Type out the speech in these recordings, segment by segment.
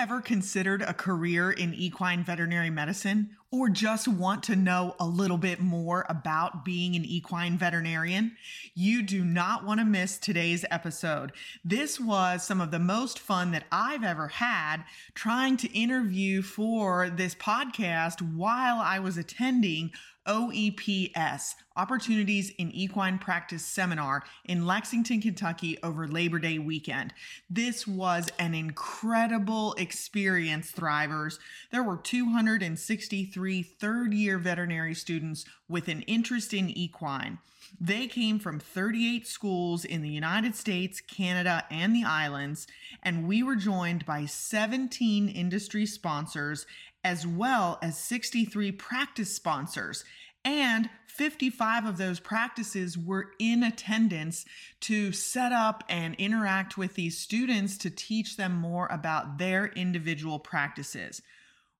ever considered a career in equine veterinary medicine or just want to know a little bit more about being an equine veterinarian? You do not want to miss today's episode. This was some of the most fun that I've ever had trying to interview for this podcast while I was attending OEPS, Opportunities in Equine Practice Seminar in Lexington, Kentucky over Labor Day weekend. This was an incredible experience, Thrivers. There were 263 third year veterinary students with an interest in equine. They came from 38 schools in the United States, Canada, and the islands, and we were joined by 17 industry sponsors as well as 63 practice sponsors. And 55 of those practices were in attendance to set up and interact with these students to teach them more about their individual practices.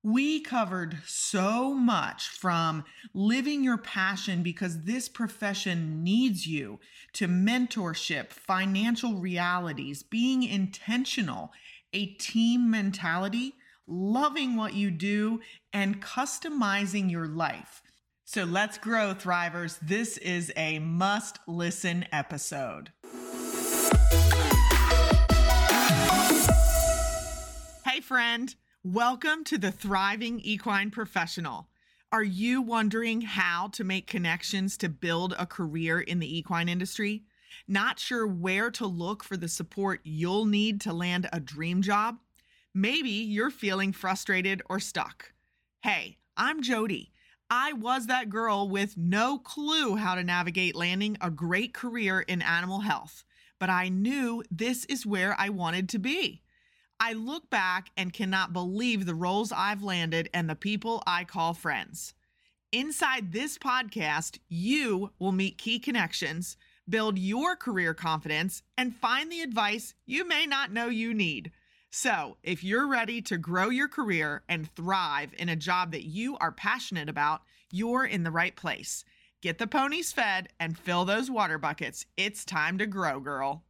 We covered so much from living your passion because this profession needs you to mentorship, financial realities, being intentional, a team mentality, loving what you do, and customizing your life. So let's grow, Thrivers. This is a must listen episode. Hey, friend. Welcome to the Thriving Equine Professional. Are you wondering how to make connections to build a career in the equine industry? Not sure where to look for the support you'll need to land a dream job? Maybe you're feeling frustrated or stuck. Hey, I'm Jodi. I was that girl with no clue how to navigate landing a great career in animal health, but I knew this is where I wanted to be. I look back and cannot believe the roles I've landed and the people I call friends. Inside this podcast, you will meet key connections, build your career confidence, and find the advice you may not know you need. So, if you're ready to grow your career and thrive in a job that you are passionate about, you're in the right place. Get the ponies fed and fill those water buckets. It's time to grow, girl.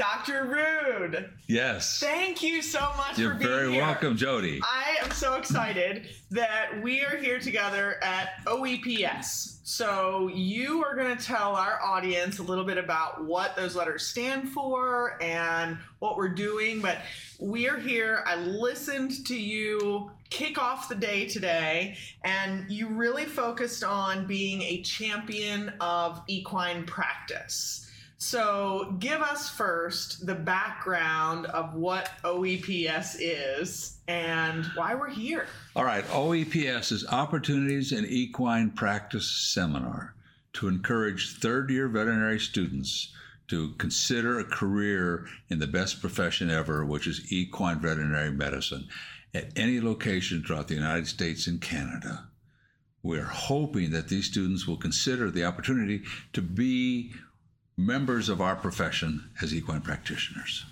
Dr. Rood. Yes. Thank you so much You're for being very here. welcome, Jodi. I am so excited that we are here together at OEPS. So, you are going to tell our audience a little bit about what those letters stand for and what we're doing. But we are here. I listened to you kick off the day today, and you really focused on being a champion of equine practice. So, give us first the background of what OEPS is and why we're here. All right, OEPS is Opportunities in Equine Practice Seminar to encourage third year veterinary students to consider a career in the best profession ever, which is equine veterinary medicine, at any location throughout the United States and Canada. We're hoping that these students will consider the opportunity to be members of our profession as equine practitioners.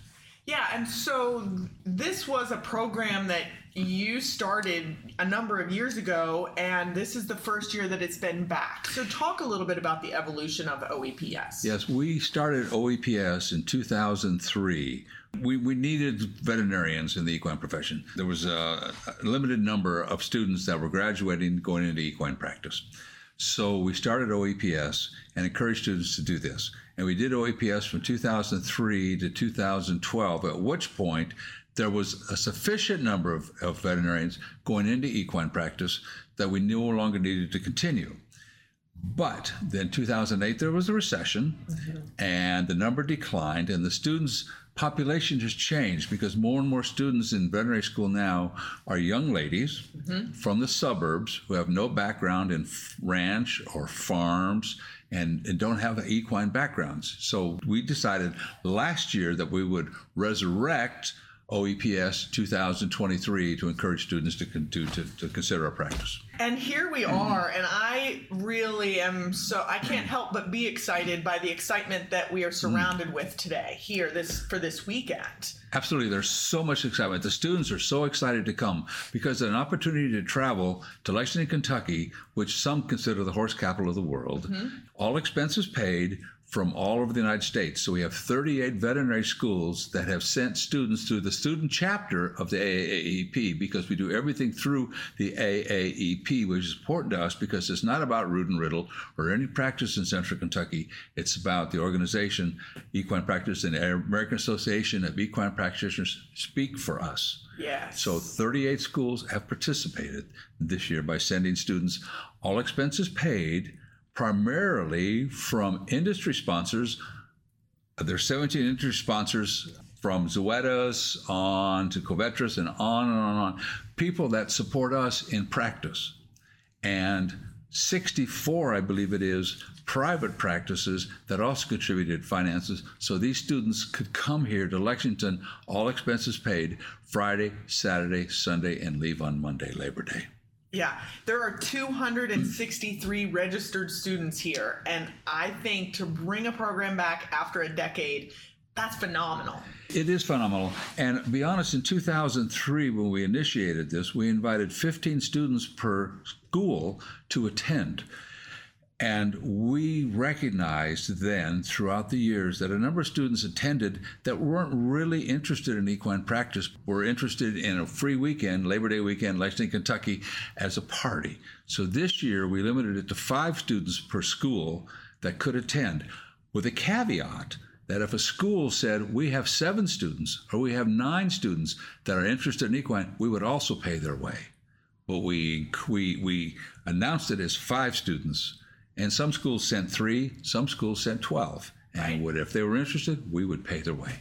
Yeah, and so this was a program that you started a number of years ago, and this is the first year that it's been back. So, talk a little bit about the evolution of OEPS. Yes, we started OEPS in 2003. We, we needed veterinarians in the equine profession. There was a, a limited number of students that were graduating going into equine practice. So we started OEPS and encouraged students to do this. And we did OEPS from 2003 to 2012, at which point there was a sufficient number of, of veterinarians going into equine practice that we no longer needed to continue. But then 2008 there was a recession mm-hmm. and the number declined and the students population just changed because more and more students in veterinary school now are young ladies mm-hmm. from the suburbs who have no background in ranch or farms and, and don't have equine backgrounds. So we decided last year that we would resurrect OEPS 2023 to encourage students to, to, to, to consider our practice. And here we are, and I really am so I can't help but be excited by the excitement that we are mm. surrounded with today here this for this weekend. Absolutely. There's so much excitement. The students are so excited to come because an opportunity to travel to Lexington, Kentucky, which some consider the horse capital of the world, mm-hmm. all expenses paid from all over the United States. So we have 38 veterinary schools that have sent students through the student chapter of the AAEP because we do everything through the AAEP, which is important to us because it's not about Rood and Riddle or any practice in Central Kentucky. It's about the organization Equine Practice and American Association of Equine Practitioners speak for us. Yes. So 38 schools have participated this year by sending students, all expenses paid primarily from industry sponsors. There's 17 industry sponsors from Zoetis on to Covetrus and on and on and on. People that support us in practice. And 64, I believe it is, private practices that also contributed finances. So these students could come here to Lexington, all expenses paid, Friday, Saturday, Sunday, and leave on Monday, Labor Day. Yeah, there are 263 registered students here, and I think to bring a program back after a decade, that's phenomenal. It is phenomenal. And be honest, in 2003, when we initiated this, we invited 15 students per school to attend. And we recognized then throughout the years that a number of students attended that weren't really interested in equine practice, were interested in a free weekend, Labor Day weekend, Lexington, Kentucky, as a party. So this year we limited it to five students per school that could attend, with a caveat that if a school said we have seven students or we have nine students that are interested in equine, we would also pay their way. But we, we, we announced it as five students and some schools sent three, some schools sent 12. And right. would, if they were interested, we would pay their way.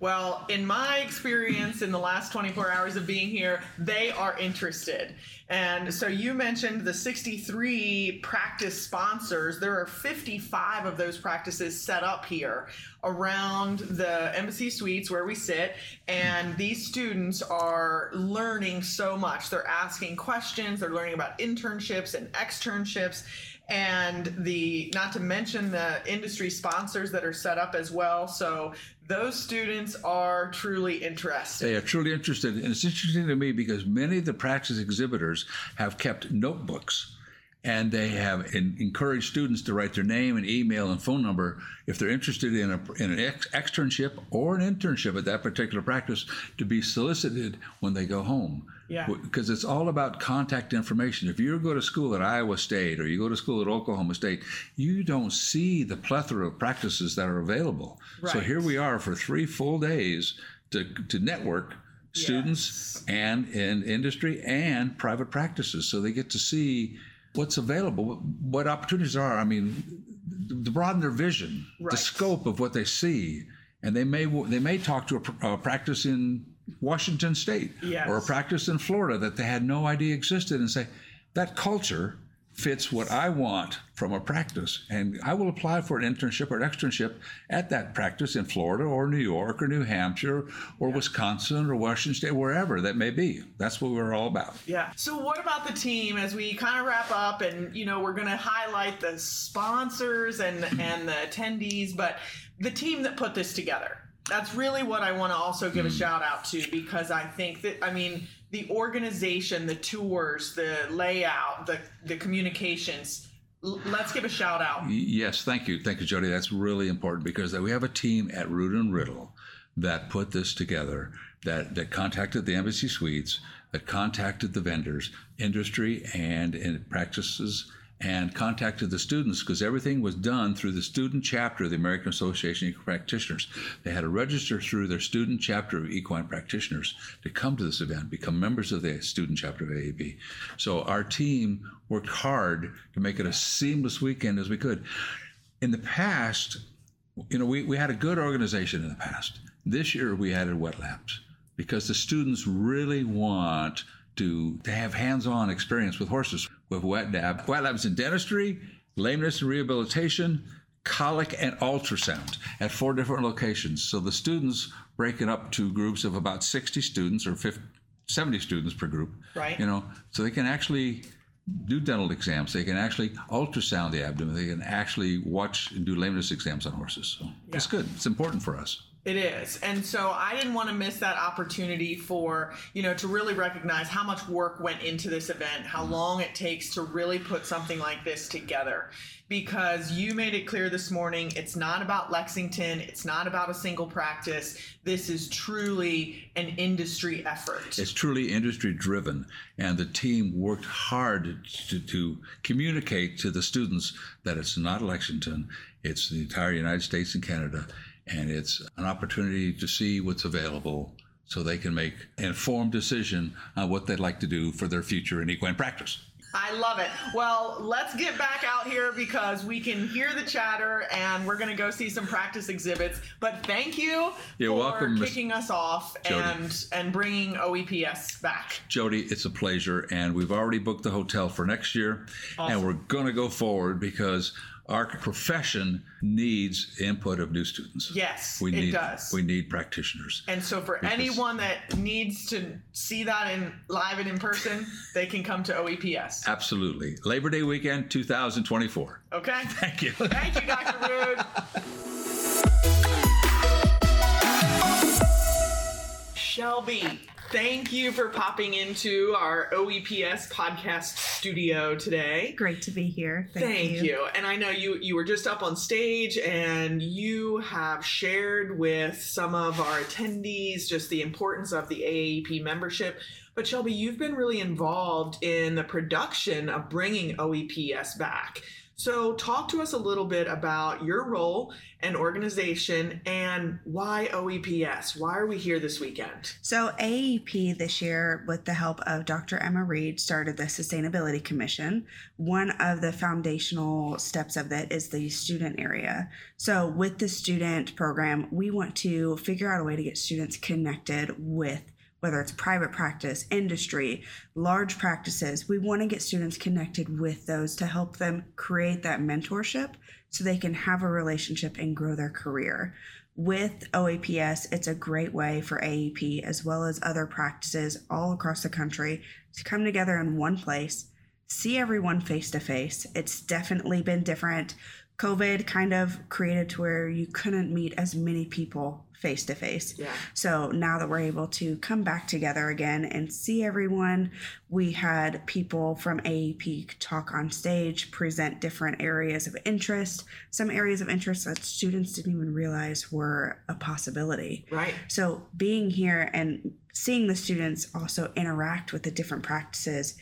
Well, in my experience in the last 24 hours of being here, they are interested. And so you mentioned the 63 practice sponsors. There are 55 of those practices set up here around the embassy suites where we sit. And these students are learning so much. They're asking questions, they're learning about internships and externships and the not to mention the industry sponsors that are set up as well. So those students are truly interested. They are truly interested. And it's interesting to me because many of the practice exhibitors have kept notebooks and they have in, encouraged students to write their name and email and phone number if they're interested in, a, in an ex- externship or an internship at that particular practice to be solicited when they go home yeah. Because it's all about contact information. If you go to school at Iowa State or you go to school at Oklahoma State, you don't see the plethora of practices that are available. Right. So here we are for three full days to, to network students yes. and in industry and private practices. So they get to see what's available, what opportunities are. I mean, to broaden their vision, right. the scope of what they see. And they may they may talk to a, a practice in Washington State yes. or a practice in Florida that they had no idea existed and say, that culture fits what I want from a practice. And I will apply for an internship or an externship at that practice in Florida or New York or New Hampshire or yeah. Wisconsin or Washington State, wherever that may be. That's what we're all about. Yeah. So what about the team as we kind of wrap up and you know we're gonna highlight the sponsors and and the attendees, but the team that put this together that's really what I want to also give a hmm. shout out to because I think that I mean the organization, the tours, the layout, the the communications. let's give a shout out. Yes, thank you, thank you, Jodi. That's really important because we have a team at Rood and Riddle that put this together. That that contacted the embassy suites, that contacted the vendors, industry, and, and practices and contacted the students because everything was done through the student chapter of the American Association of Equine Practitioners. They had to register through their student chapter of equine practitioners to come to this event, become members of the student chapter of AAP. So our team worked hard to make it a seamless weekend as we could. In the past, you know, we, we had a good organization in the past. This year we added wet labs because the students really want to, to have hands-on experience with horses with wet lab. Wet labs in dentistry, lameness and rehabilitation, colic and ultrasound at four different locations. So the students break it up to groups of about 60 students or 50, 70 students per group. Right. You know, so they can actually do dental exams. They can actually ultrasound the abdomen. They can actually watch and do lameness exams on horses. So yeah. it's good. It's important for us. It is. And so I didn't want to miss that opportunity for, you know, to really recognize how much work went into this event, how mm-hmm. long it takes to really put something like this together. Because you made it clear this morning, it's not about Lexington, it's not about a single practice. This is truly an industry effort. It's truly industry driven, and the team worked hard to, to communicate to the students that it's not Lexington, it's the entire United States and Canada and it's an opportunity to see what's available so they can make an informed decision on what they'd like to do for their future in equine practice. I love it. Well, let's get back out here because we can hear the chatter and we're going to go see some practice exhibits. But thank you You're for welcome, Ms. kicking us off Jodi. and and bringing OEPS back. Jodi, it's a pleasure, and we've already booked the hotel for next year, and we're going to go forward because our profession needs input of new students. Yes, we it need does. we need practitioners. And so for anyone that needs to see that in live and in person, they can come to OEPS. Absolutely, Labor Day weekend, 2024. Okay? Thank you. Thank you, Dr. Rood. Shelby, thank you for popping into our OEPS podcast studio today. Great to be here. Thank, Thank you. And I know you you were just up on stage and you have shared with some of our attendees just the importance of the AAEP membership. But Shelby, you've been really involved in the production of bringing OEPS back. So talk to us a little bit about your role and organization and why OEPS? Why are we here this weekend? So, AEP this year, with the help of Dr. Emma Reed, started the Sustainability Commission. One of the foundational steps of that is the student area. So, with the student program, we want to figure out a way to get students connected with whether it's private practice, industry, large practices, we want to get students connected with those to help them create that mentorship so they can have a relationship and grow their career. With OAPS, it's a great way for AEP as well as other practices all across the country to come together in one place, see everyone face to face. It's definitely been different. COVID kind of created to where you couldn't meet as many people face to face. Yeah. So now that we're able to come back together again and see everyone, we had people from AEP talk on stage, present different areas of interest, some areas of interest that students didn't even realize were a possibility. Right. So being here and seeing the students also interact with the different practices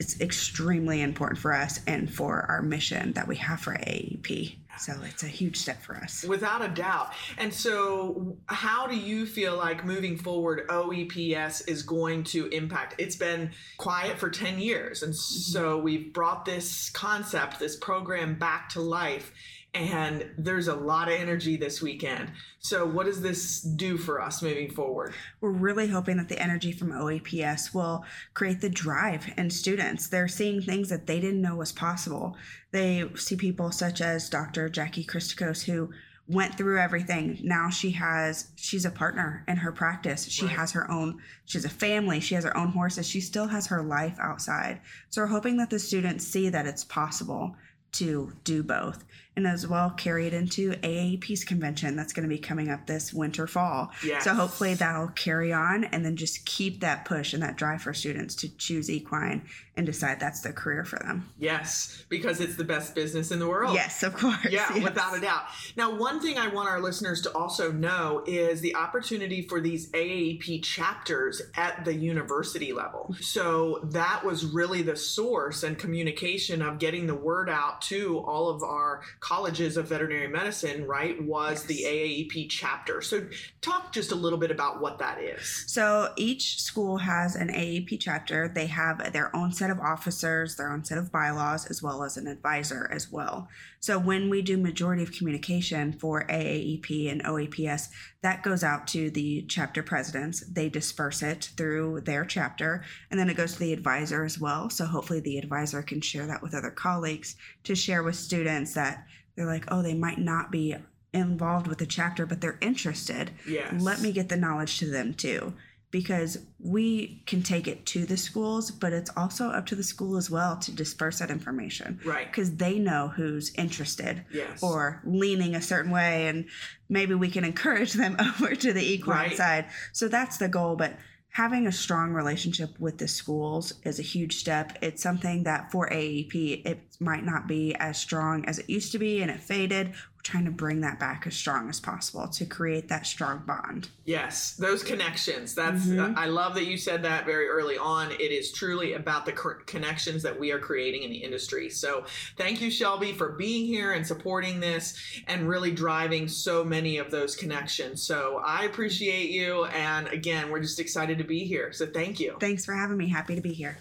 it's extremely important for us and for our mission that we have for AEP. So it's a huge step for us. Without a doubt. And so, how do you feel like moving forward, OEPS is going to impact? It's been quiet for 10 years. And mm-hmm. so, we've brought this concept, this program back to life. And there's a lot of energy this weekend. So, what does this do for us moving forward? We're really hoping that the energy from OAPS will create the drive in students. They're seeing things that they didn't know was possible. They see people such as Dr. Jackie Christikos, who went through everything. Now she has she's a partner in her practice. She Right. has her own she has a family, she has her own horses. She still has her life outside. So we're hoping that the students see that it's possible to do both and as well carry it into AAP's convention that's going to be coming up this winter fall. Yes. So hopefully that'll carry on and then just keep that push and that drive for students to choose equine and decide that's their career for them. Yes, because it's the best business in the world. Yes, of course. Yeah, yes. without a doubt. Now, one thing I want our listeners to also know is the opportunity for these AAP chapters at the university level. So that was really the source and communication of getting the word out to all of our colleges of veterinary medicine, right? Was the Yes. AAP chapter. So talk just a little bit about what that is. So each school has an AAP chapter. They have their own set of officers, their own set of bylaws, as well as an advisor as well. So when we do majority of communication for AAEP and OAPS, that goes out to the chapter presidents. They disperse it through their chapter, and then it goes to the advisor as well. So hopefully the advisor can share that with other colleagues to share with students that they're like, oh, they might not be involved with the chapter, but they're interested Yes. let me get the knowledge to them too because we can take it to the schools, but it's also up to the school as well to disperse that information. Right. Because they know who's interested Yes. or leaning a certain way, and maybe we can encourage them over to the equine Right. side. So that's the goal. But having a strong relationship with the schools is a huge step. It's something that for AEP, it might not be as strong as it used to be and it faded. Trying to bring that back as strong as possible to create that strong bond. Yes, those connections. That's Mhm. I love that you said that very early on. It is truly about the connections that we are creating in the industry. So, thank you Shelby for being here and supporting this and really driving so many of those connections. So, I appreciate you and again, we're just excited to be here. So, thank you. Thanks for having me. Happy to be here.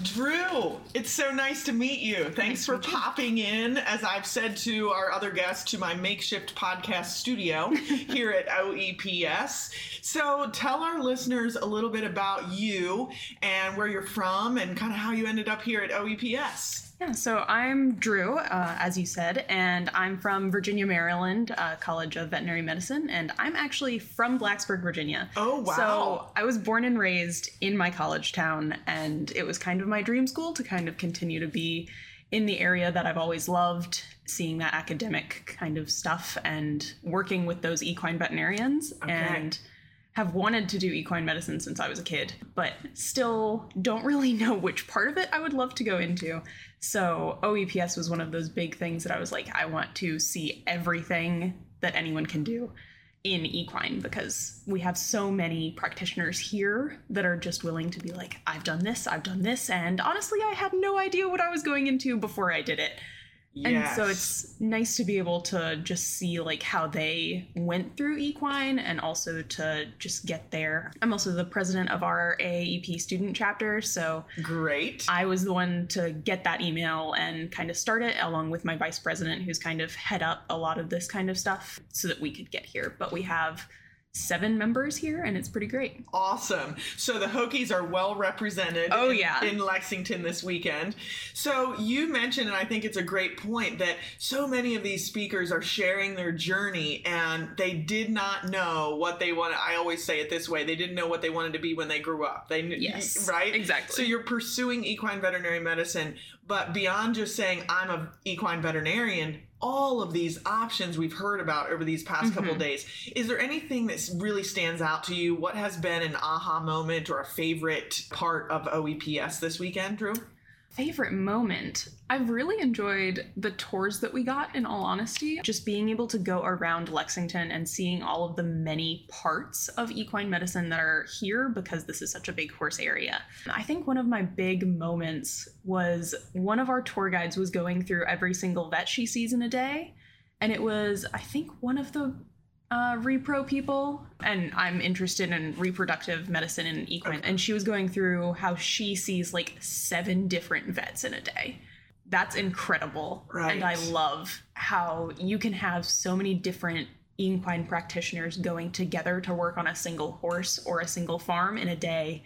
Drew, it's so nice to meet you. Thanks for popping in, as I've said to our other guests, to my makeshift podcast studio here at OEPS. So tell our listeners a little bit about you and where you're from and kind of how you ended up here at OEPS. Yeah, so I'm Drew, uh, as you said, and I'm from Virginia, Maryland, uh, College of Veterinary Medicine, and I'm actually from Blacksburg, Virginia. Oh, wow. So I was born and raised in my college town, and it was kind of my dream school to kind of continue to be in the area that I've always loved, seeing that academic kind of stuff and working with those equine veterinarians. Okay. And have wanted to do equine medicine since I was a kid, but still don't really know which part of it I would love to go into. So OEPS was one of those big things that I was like, I want to see everything that anyone can do in equine because we have so many practitioners here that are just willing to be like, I've done this, I've done this, and honestly, I had no idea what I was going into before I did it. And so it's nice to be able to just see like how they went through equine and also to just get there. I'm also the president of our AAEP student chapter, so great. I was the one to get that email and kind of start it along with my vice president who's kind of head up a lot of this kind of stuff so that we could get here. But we have seven members here and it's pretty great. Awesome. So the Hokies are well represented. Oh, in- yeah. in Lexington this weekend. So you mentioned, and I think it's a great point that so many of these speakers are sharing their journey, and they did not know what they wanted. I always say it this way: they didn't know what they wanted to be when they grew up. They knew, Yes, right, exactly. So you're pursuing equine veterinary medicine, but beyond just saying I'm a equine veterinarian. All of these options we've heard about over these past couple Mm-hmm. days. Is there anything that really stands out to you? What has been an aha moment or a favorite part of OEPS this weekend, Drew? Favorite moment? I've really enjoyed the tours that we got, in all honesty. Just being able to go around Lexington and seeing all of the many parts of equine medicine that are here because this is such a big horse area. I think one of my big moments was one of our tour guides was going through every single vet she sees in a day. And it was, I think, one of the uh, repro people, and I'm interested in reproductive medicine and equine. And she was going through how she sees like seven different vets in a day. That's incredible. Right. And I love how you can have so many different equine practitioners going together to work on a single horse or a single farm in a day,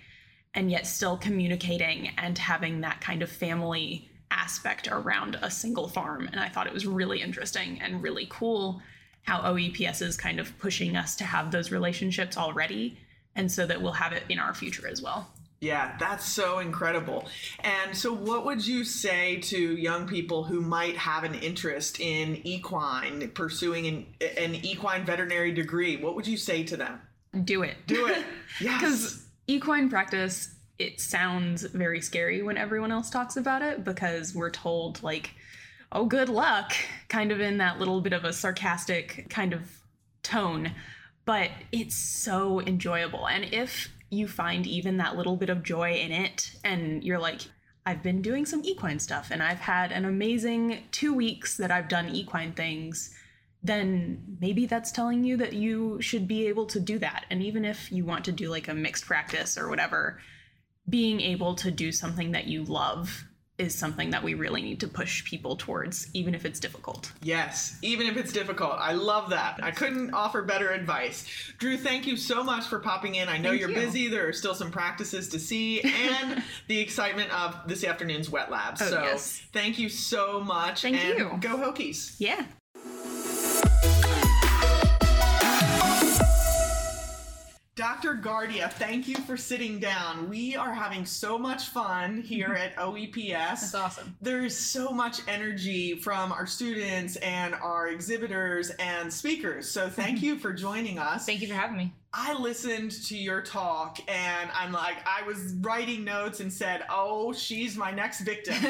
and yet still communicating and having that kind of family aspect around a single farm. And I thought it was really interesting and really cool how OEPS is kind of pushing us to have those relationships already, and so that we'll have it in our future as well. Yeah, that's so incredible. And so, what would you say to young people who might have an interest in equine, pursuing an, an equine veterinary degree? What would you say to them? Do it. Do it. Yes. Because equine practice, it sounds very scary when everyone else talks about it because we're told, like, oh, good luck, kind of in that little bit of a sarcastic kind of tone. But it's so enjoyable. And if you find even that little bit of joy in it, and you're like, I've been doing some equine stuff and I've had an amazing two weeks that I've done equine things, then maybe that's telling you that you should be able to do that. And even if you want to do like a mixed practice or whatever, being able to do something that you love is something that we really need to push people towards, even if it's difficult. Yes, even if it's difficult. I love that. I couldn't offer better advice. Drew, thank you so much for popping in. I know Thank you're you. busy. There are still some practices to see and the excitement of this afternoon's wet lab. Oh, so yes. thank you so much. Thank and you. Go Hokies. Yeah. Dr. Guardia, thank you for sitting down. We are having so much fun here at OEPS. That's awesome. There's so much energy from our students and our exhibitors and speakers. So thank you for joining us. Thank you for having me. I listened to your talk and I'm like, I was writing notes and said, Oh, she's my next victim.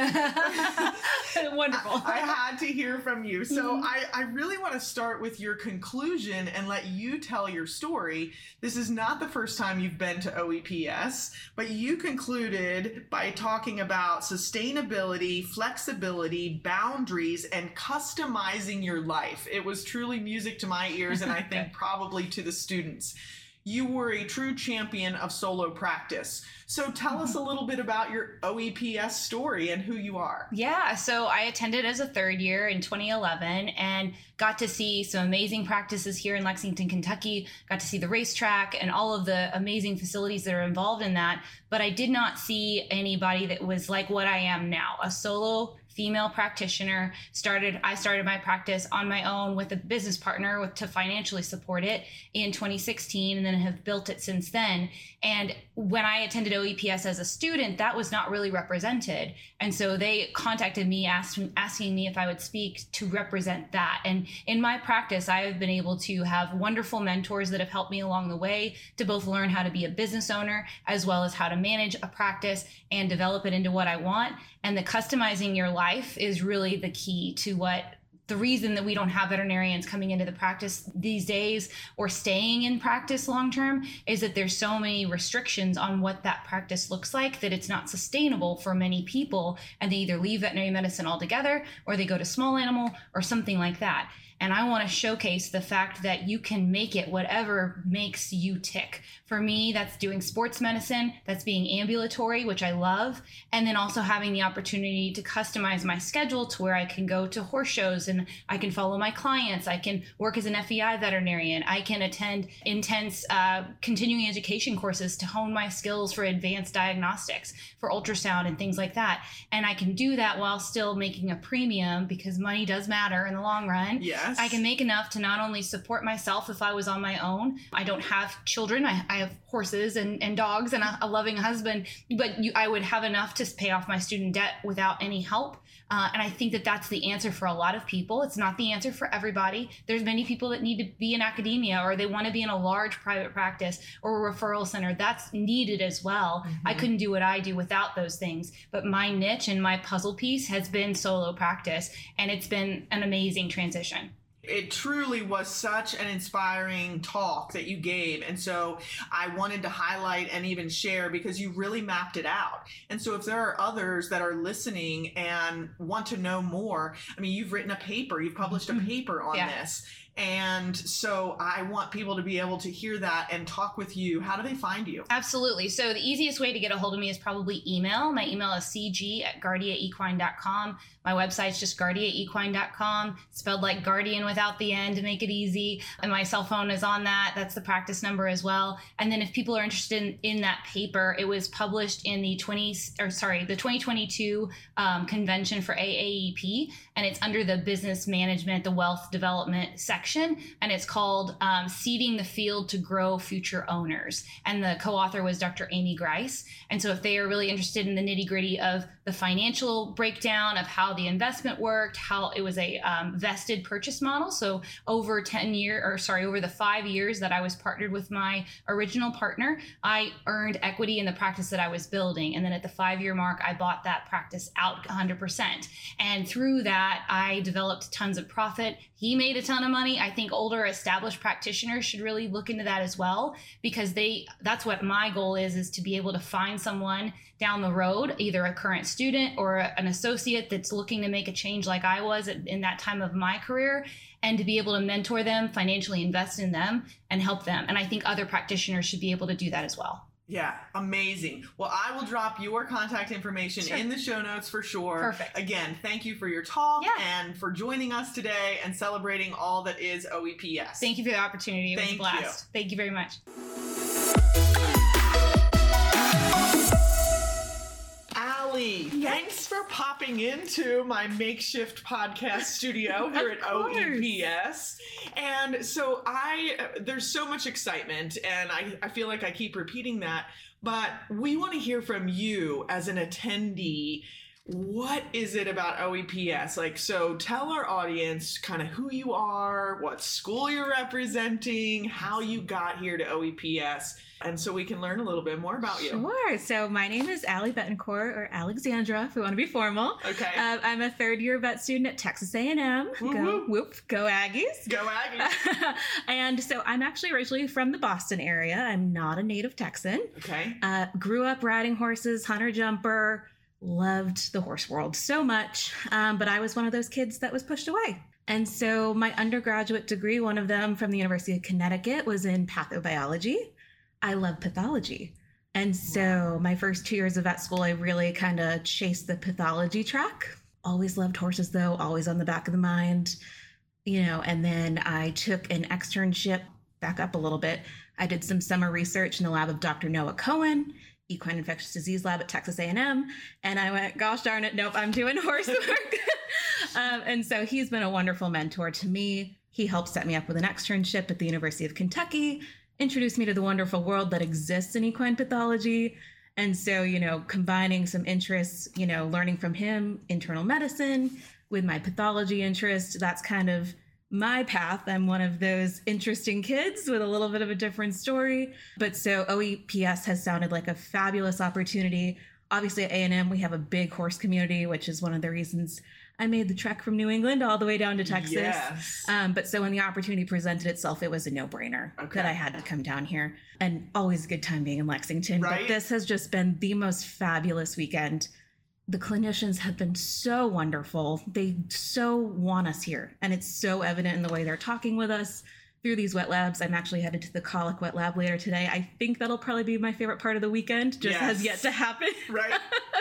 Wonderful. I, I had to hear from you. So Mhm. I, I really want to start with your conclusion and let you tell your story. This is not the first time you've been to OEPS, but you concluded by talking about sustainability, flexibility, boundaries, and customizing your life. It was truly music to my ears, and I think probably to the students. You were a true champion of solo practice. So tell us a mm-hmm. little bit about your OEPS story and who you are. Yeah, so I attended as a third year in 2011 and got to see some amazing practices here in Lexington, Kentucky. Got to see the racetrack and all of the amazing facilities that are involved in that. But I did not see anybody that was like what I am now a solo female practitioner started i started my practice on my own with a business partner with, to financially support it in 2016 and then have built it since then. And when i attended oeps as a student that was not really represented. And so they contacted me asked, asking me if i would speak to represent that. And in my practice i have been able to have wonderful mentors that have helped me along the way to both learn how to be a business owner as well as how to manage a practice and develop it into what i want and the customizing your life is really the key to what the reason that we don't have veterinarians coming into the practice these days or staying in practice long term is that there's so many restrictions on what that practice looks like that it's not sustainable for many people and they either leave veterinary medicine altogether or they go to small animal or something like that and I want to showcase the fact that you can make it whatever makes you tick. For me, that's doing sports medicine, that's being ambulatory, which I love, and then also having the opportunity to customize my schedule to where I can go to horse shows and I can follow my clients. I can work as an FEI veterinarian. I can attend intense uh, continuing education courses to hone my skills for advanced diagnostics, for ultrasound, and things like that. And I can do that while still making a premium because money does matter in the long run. Yes. I can make enough to not only support myself if I was on my own. I don't have children. I, I have horses and, and dogs and a, a loving husband, but you, I would have enough to pay off my student debt without any help. Uh, and I think that that's the answer for a lot of people. It's not the answer for everybody. There's many people that need to be in academia or they want to be in a large private practice or a referral center. That's needed as well. I couldn't do what I do without those things. But my niche and my puzzle piece has been solo practice, and it's been an amazing transition. It truly was such an inspiring talk that you gave. And so I wanted to highlight and even share because you really mapped it out. And so if there are others that are listening and want to know more, I mean, you've written a paper, you've published a mm-hmm. paper on Yeah. this. And so I want people to be able to hear that and talk with you. How do they find you? Absolutely. So the easiest way to get a hold of me is probably email. My email is cg at guardiaequine.com. My website's just guardiaequine.com, spelled like guardian without the end to make it easy. And my cell phone is on that. That's the practice number as well. And then if people are interested in, in that paper, it was published in the 20 or sorry, the 2022 um, convention for AAEP, and it's under the business management, the wealth development section, and it's called um, Seeding the Field to Grow Future Owners. And the co-author was Dr. Amy Grice. And so if they are really interested in the nitty gritty of the financial breakdown of how the investment worked, how it was a um, vested purchase model. So over 10 year or sorry, over the five years that I was partnered with my original partner, I earned equity in the practice that I was building. And then at the five year mark, I bought that practice out 100%. And through that, I developed tons of profit. He made a ton of money. I think older established practitioners should really look into that as well because they that's what my goal is is to be able to find someone down the road, either a current student or an associate that's looking to make a change like I was in that time of my career and to be able to mentor them, financially invest in them and help them. And I think other practitioners should be able to do that as well. Yeah, amazing. Well, I will drop your contact information Sure. in the show notes for sure. Perfect. Again, thank you for your talk Yeah. and for joining us today and celebrating all that is OEPS. Thank you for the opportunity. It was Thank a blast. Thank you very much. Ally, thanks for popping into my makeshift podcast studio here at course. OEPS. And so I, there's so much excitement, and I, I feel like I keep repeating that, but we want to hear from you as an attendee. What is it about OEPS? Like, so tell our audience kind of who you are, what school you're representing, how you got here to OEPS, and so we can learn a little bit more about you. Sure. So my name is Ally Bettencourt, or Alexandra, if we want to be formal. Okay. Um, I'm a third year vet student at Texas A&M. Woo go woo. whoop, go Aggies. Go Aggies. and so I'm actually originally from the Boston area. I'm not a native Texan. okay. Uh, grew up riding horses, hunter jumper, loved the horse world so much. Um, but I was one of those kids that was pushed away. And so my undergraduate degree, one of them from the University of Connecticut, was in pathobiology. I love pathology. And so my first two years of vet school, I really kind of chased the pathology track. Always loved horses though, always on the back of the mind, you know. And then I took an externship, back up a little bit. I did some summer research in the lab of Dr. Noah Cohen, equine infectious disease lab at Texas A&M, and I went, gosh darn it, nope, I'm doing horse work. um, and so he's been a wonderful mentor to me. He helped set me up with an externship at the University of Kentucky, introduced me to the wonderful world that exists in equine pathology. And so, you know, combining some interests, you know, learning from him, internal medicine, with my pathology interest, that's kind of my path. I'm one of those interesting kids with a little bit of a different story. But so OEPS has sounded like a fabulous opportunity. Obviously, at A&M, we have a big horse community, which is one of the reasons I made the trek from New England all the way down to Texas. Yes. Um, but so when the opportunity presented itself, it was a no brainer Okay. that I had to come down here. And always a good time being in Lexington. Right. But this has just been the most fabulous weekend. The clinicians have been so wonderful. They so want us here. And it's so evident in the way they're talking with us through these wet labs. I'm actually headed to the colic wet lab later today. I think that'll probably be my favorite part of the weekend, just has yet to happen Right.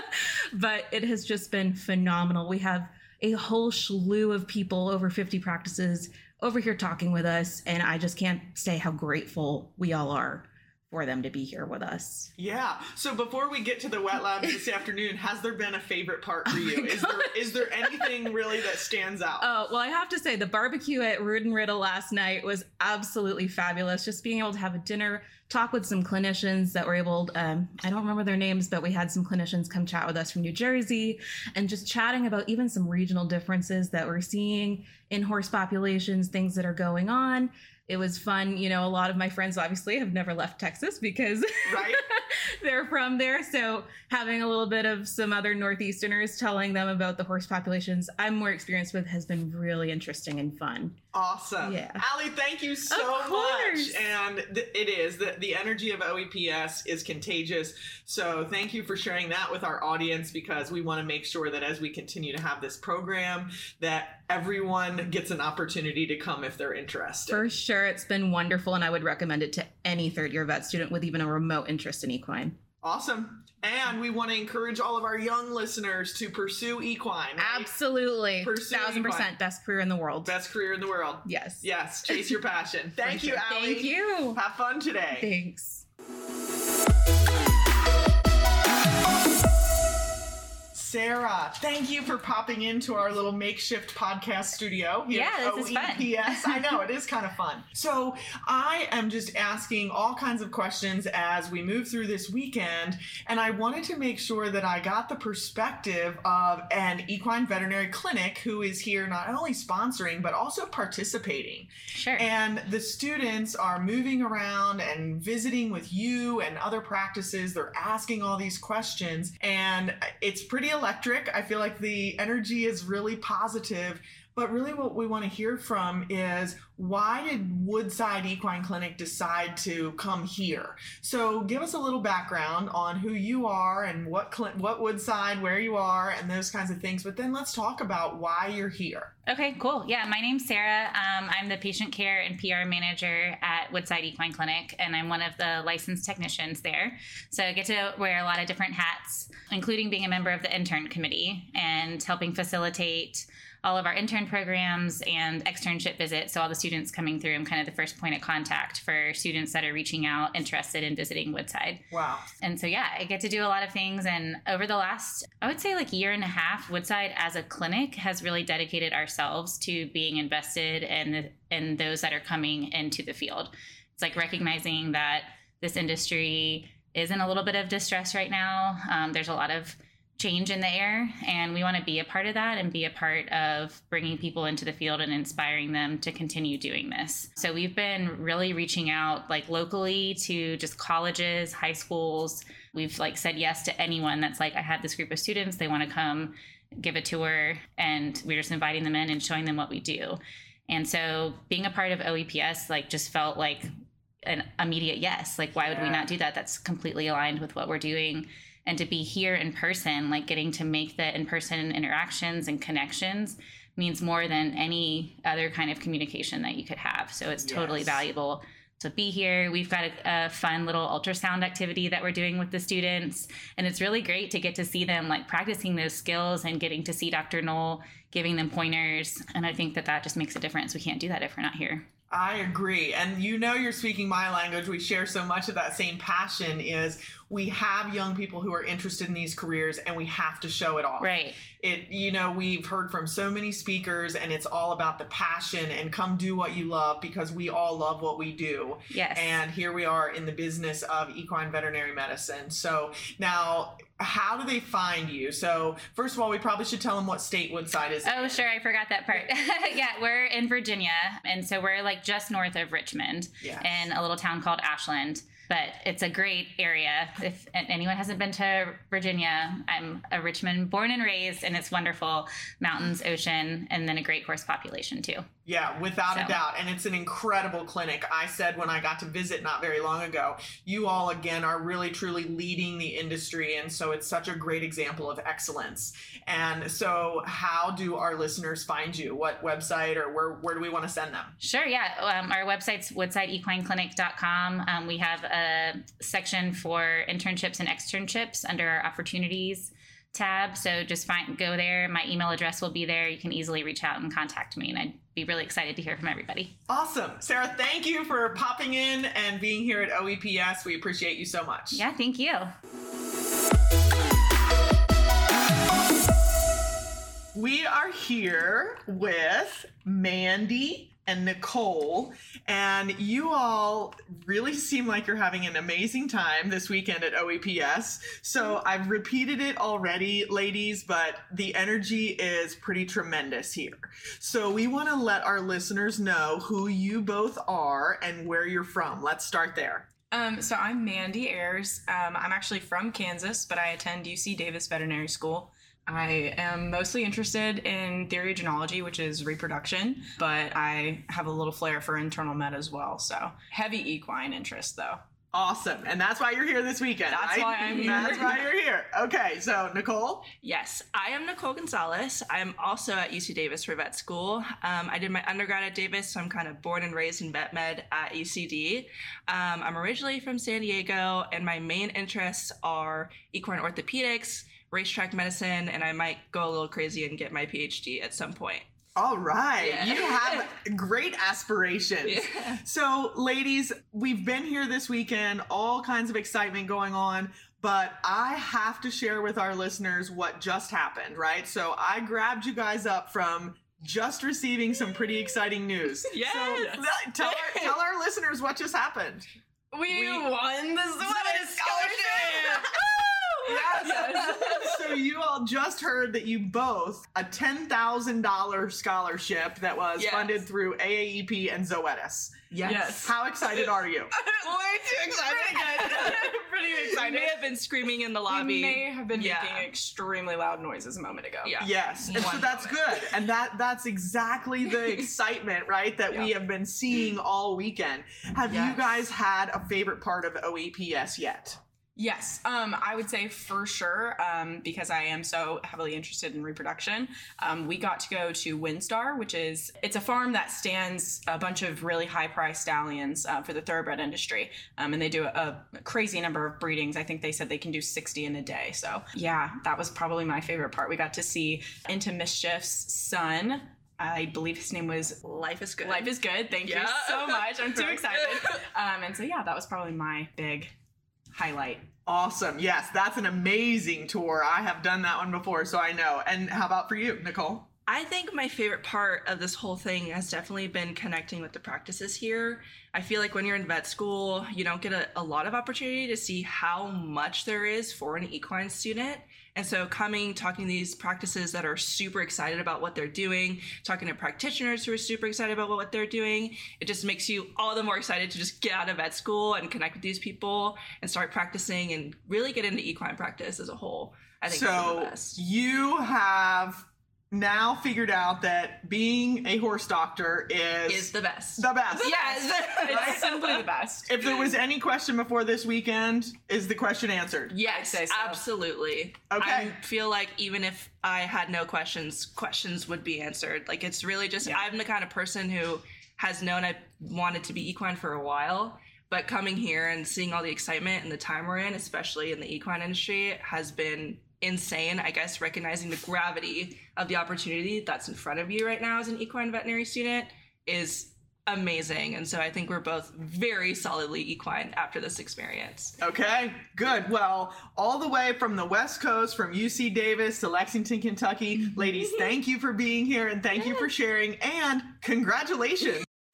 but it has just been phenomenal. We have a whole slew of people, over 50 practices, over here talking with us, and I just can't say how grateful we all are for them to be here with us. Yeah. So before we get to the wet labs this afternoon, has there been a favorite part for you? my is there is there anything really that stands out? Oh, well, I have to say, the barbecue at Rood and Riddle last night was absolutely fabulous. Just being able to have a dinner, talk with some clinicians that were able, um, I don't remember their names, but we had some clinicians come chat with us from New Jersey and just chatting about even some regional differences that we're seeing in horse populations, things that are going on. It was fun. You know, a lot of my friends obviously have never left Texas because Right. they're from there. So having a little bit of some other Northeasterners telling them about the horse populations I'm more experienced with has been really interesting and fun. Awesome. Yeah. Ally, thank you so much. And th- it is the, the energy of OEPS is contagious. So thank you for sharing that with our audience because we want to make sure that as we continue to have this program that everyone gets an opportunity to come if they're interested. For sure, it's been wonderful, and I would recommend it to any third year vet student with even a remote interest in equine. Awesome. And we want to encourage all of our young listeners to pursue equine. right? Absolutely. Pursue Thousand equine. percent best career in the world. Best career in the world. yes. Yes, chase your passion. Thank you, sure. Ally. Thank you. Have fun today. Thanks. Sara, thank you for popping into our little makeshift podcast studio here Yeah, this is fun. OEPS. I know, it is kind of fun. So, I am just asking all kinds of questions as we move through this weekend, and I wanted to make sure that I got the perspective of an equine veterinary clinic who is here not only sponsoring, but also participating. Sure. And the students are moving around and visiting with you and other practices. They're asking all these questions, and it's pretty electric. I feel like the energy is really positive. But really, what we want to hear from is why did Woodside Equine Clinic decide to come here? So, give us a little background on who you are and what cl- what Woodside, where you are, and those kinds of things. But then let's talk about why you're here. Okay, cool. Yeah, my name's Sara. Um, I'm the patient care and PR manager at Woodside Equine Clinic, and I'm one of the licensed technicians there. So I get to wear a lot of different hats, including being a member of the intern committee and helping facilitate all of our intern programs and externship visits. So all the students coming through, I'm kind of the first point of contact for students that are reaching out, interested in visiting Woodside. Wow. And so yeah, I get to do a lot of things. And over the last, I would say like year and a half, Woodside as a clinic has really dedicated ourselves to being invested in in those that are coming into the field. It's like recognizing that this industry is in a little bit of distress right now. Um, there's a lot of change in the air and we want to be a part of that and be a part of bringing people into the field and inspiring them to continue doing this. So we've been really reaching out like locally to just colleges high schools. We've like said yes to anyone that's like i have this group of students they want to come give a tour and we're just inviting them in and showing them what we do. And so being a part of oeps like just felt like an immediate yes. Like why would we not do that? That's completely aligned with what we're doing and to be here in person like getting to make the in-person interactions and connections means more than any other kind of communication that you could have. So it's totally valuable to be here. We've got a, a fun little ultrasound activity that we're doing with the students and it's really great to get to see them like practicing those skills and getting to see dr knoll giving them pointers and i think that that just makes a difference. We can't do that if we're not here I agree. And you know you're speaking my language. We share so much of that same passion is we have young people who are interested in these careers and we have to show it off. right It you know, we've heard from so many speakers and it's all about the passion and come do what you love because we all love what we do. yes And here we are in the business of equine veterinary medicine. So now how do they find you? So first of all, we probably should tell them what state Woodside is. Oh, sure. I forgot that part. yeah, we're in Virginia. And so we're like just north of Richmond Yes. in a little town called Ashland. But it's a great area. If anyone hasn't been to Virginia, I'm a Richmond born and raised, and it's wonderful. Mountains, ocean, and then a great horse population too. Yeah, without a doubt. And it's an incredible clinic. I said when I got to visit not very long ago, you all again are really truly leading the industry. And so it's such a great example of excellence. And so, how do our listeners find you? What website or where, where do we want to send them? Sure, yeah. Um, our website's woodsideequineclinic.com. Um, we have a section for internships and externships under our opportunities tab. So just find go there. My email address will be there. You can easily reach out and contact me, and I'd be really excited to hear from everybody. Awesome. Sara, thank you for popping in and being here at OEPS. We appreciate you so much. Yeah, thank you. We are here with Mandy and Nicole, and you all really seem like you're having an amazing time this weekend at OEPS. So I've repeated it already, ladies, but the energy is pretty tremendous here. So we want to let our listeners know who you both are and where you're from. Let's start there. Um, so I'm Mandy Ayers. Um, I'm actually from Kansas, but I attend UC Davis Veterinary School. I am mostly interested in theriogenology, which is reproduction, but I have a little flair for internal med as well. So heavy equine interest, though. Awesome. And that's why you're here this weekend. That's right? why I'm here. That's why you're here. Okay. So, Nicole? Yes, I am Nicole Gonzales. I'm also at UC Davis for vet school. Um, I did my undergrad at Davis, so I'm kind of born and raised in vet med at UCD. Um, I'm originally from San Diego, and my main interests are equine orthopedics, racetrack medicine, and I might go a little crazy and get my PhD at some point. All right. Yeah. You have great aspirations. Yeah. So, ladies, we've been here this weekend, all kinds of excitement going on, but I have to share with our listeners what just happened, right? So, I grabbed you guys up from just receiving some pretty exciting news. Yes. So, tell our, tell our listeners what just happened. We, won the Zoetis scholarship! Yes. so you all just heard that you both a ten thousand dollar scholarship that was Yes. funded through AAEP and Zoetis. Yes. How excited are you? Way too excited. Pretty I excited. may have been screaming in the We lobby. may have been Yeah. making extremely loud noises a moment ago. Yeah. Yes, and so that's moment. good, and that that's exactly the excitement, right? That we have been seeing all weekend. Have you guys had a favorite part of OEPS yet? Yes, um, I would say for sure um, because I am so heavily interested in reproduction. Um, we got to go to WinStar, which is it's a farm that stands a bunch of really high priced stallions uh, for the thoroughbred industry, um, and they do a, a crazy number of breedings. I think they said they can do sixty in a day. So yeah, that was probably my favorite part. We got to see Into Mischief's son. I believe his name was Life is good. Life is good. Thank Yeah. you so much. I'm too excited. Um, and so yeah, that was probably my big highlight. Awesome. Yes, that's an amazing tour. I have done that one before, so I know. And how about for you, Nicole? I think my favorite part of this whole thing has definitely been connecting with the practices here. I feel like when you're in vet school, you don't get a, a lot of opportunity to see how much there is for an equine student. And so, coming, talking to these practices that are super excited about what they're doing, talking to practitioners who are super excited about what they're doing, it just makes you all the more excited to just get out of vet school and connect with these people and start practicing and really get into equine practice as a whole. I think so best. you have now figured out that being a horse doctor is, Is the best. the best. Yes. It's simply the best. If there was any question before this weekend, is the question answered? Yes, so. absolutely. Okay. I feel like even if I had no questions, questions would be answered. Like it's really just I'm the kind of person who has known I wanted to be equine for a while, but coming here and seeing all the excitement and the time we're in, especially in the equine industry, has been insane. I guess recognizing the gravity of the opportunity that's in front of you right now as an equine veterinary student is amazing. And so I think we're both very solidly equine after this experience. Okay, good. Well, all the way from the West Coast, from UC Davis to Lexington, Kentucky, ladies, thank you for being here and thank you for sharing and congratulations.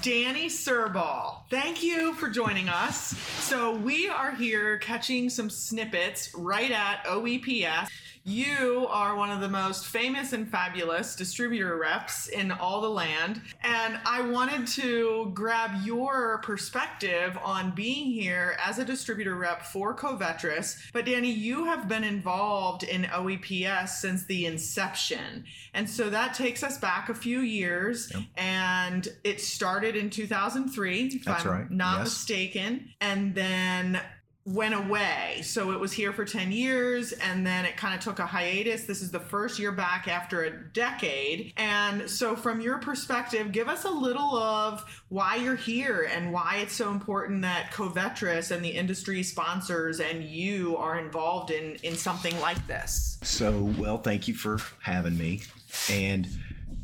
Danny Surball, thank you for joining us. So, we are here catching some snippets right at OEPS. You are one of the most famous and fabulous distributor reps in all the land. And I wanted to grab your perspective on being here as a distributor rep for Covetrus. But Danny, you have been involved in OEPS since the inception. And so that takes us back a few years. And it started in 2003, if That's I'm right. not Yes. mistaken. And then went away. So it was here for 10 years and then it kind of took a hiatus. This is the first year back after a decade. And so, from your perspective, give us a little of why you're here and why it's so important that Covetrus and the industry sponsors and you are involved in, in something like this. So, well, thank you for having me. And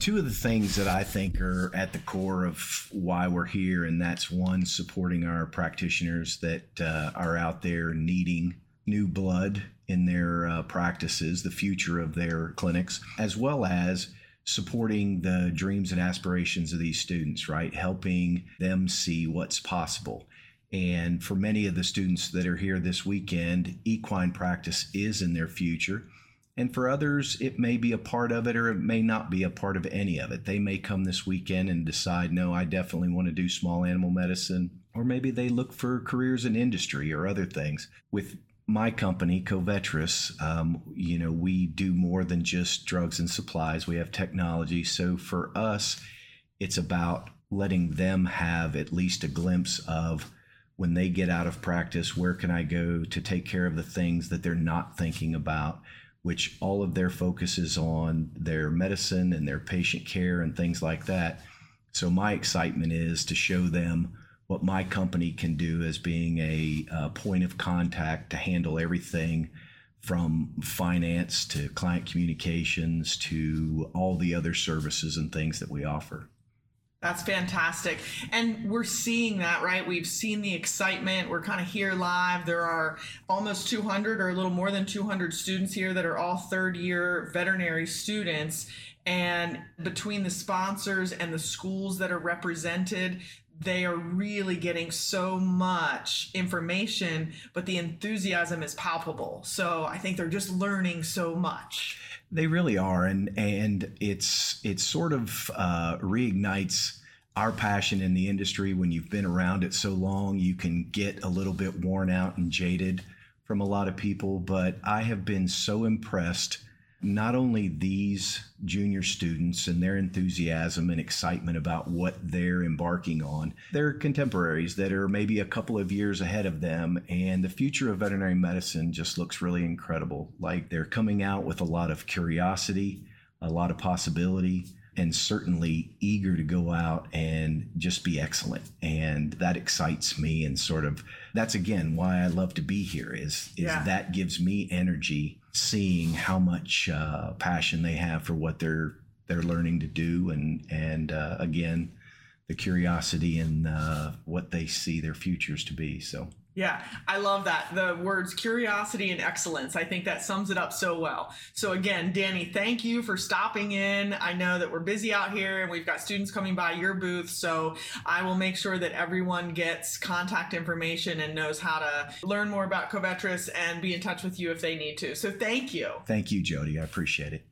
two of the things that I think are at the core of why we're here, and that's one, supporting our practitioners that uh, are out there needing new blood in their uh, practices, the future of their clinics, as well as supporting the dreams and aspirations of these students, right? Helping them see what's possible. And for many of the students that are here this weekend, equine practice is in their future. And for others, it may be a part of it or it may not be a part of any of it. They may come this weekend and decide, no, I definitely want to do small animal medicine. Or maybe they look for careers in industry or other things. With my company, Covetrus, um, you know, we do more than just drugs and supplies. We have technology. So for us, it's about letting them have at least a glimpse of when they get out of practice, where can I go to take care of the things that they're not thinking about, which all of their focus is on their medicine and their patient care and things like that. So, my excitement is to show them what my company can do as being a, uh point of contact to handle everything from finance to client communications to all the other services and things that we offer. That's fantastic. And we're seeing that, right? We've seen the excitement. We're kind of here live. There are almost 200 or a little more than 200 students here that are all third year veterinary students. And between the sponsors and the schools that are represented, they are really getting so much information, but the enthusiasm is palpable. So I think they're just learning so much. They really are, and and it's it sort of uh, reignites our passion in the industry. When you've been around it so long, you can get a little bit worn out and jaded from a lot of people. But I have been so impressed not only these junior students and their enthusiasm and excitement about what they're embarking on, their contemporaries that are maybe a couple of years ahead of them. And the future of veterinary medicine just looks really incredible. Like they're coming out with a lot of curiosity, a lot of possibility and certainly eager to go out and just be excellent and that excites me and sort of that's again why i love to be here is is yeah. that gives me energy seeing how much uh, passion they have for what they're they're learning to do and and uh, again the curiosity and uh, what they see their futures to be so yeah, I love that. The words curiosity and excellence. I think that sums it up so well. So, again, Danny, thank you for stopping in. I know that we're busy out here and we've got students coming by your booth. So, I will make sure that everyone gets contact information and knows how to learn more about Covetrus and be in touch with you if they need to. So, thank you. Thank you, Jodi. I appreciate it.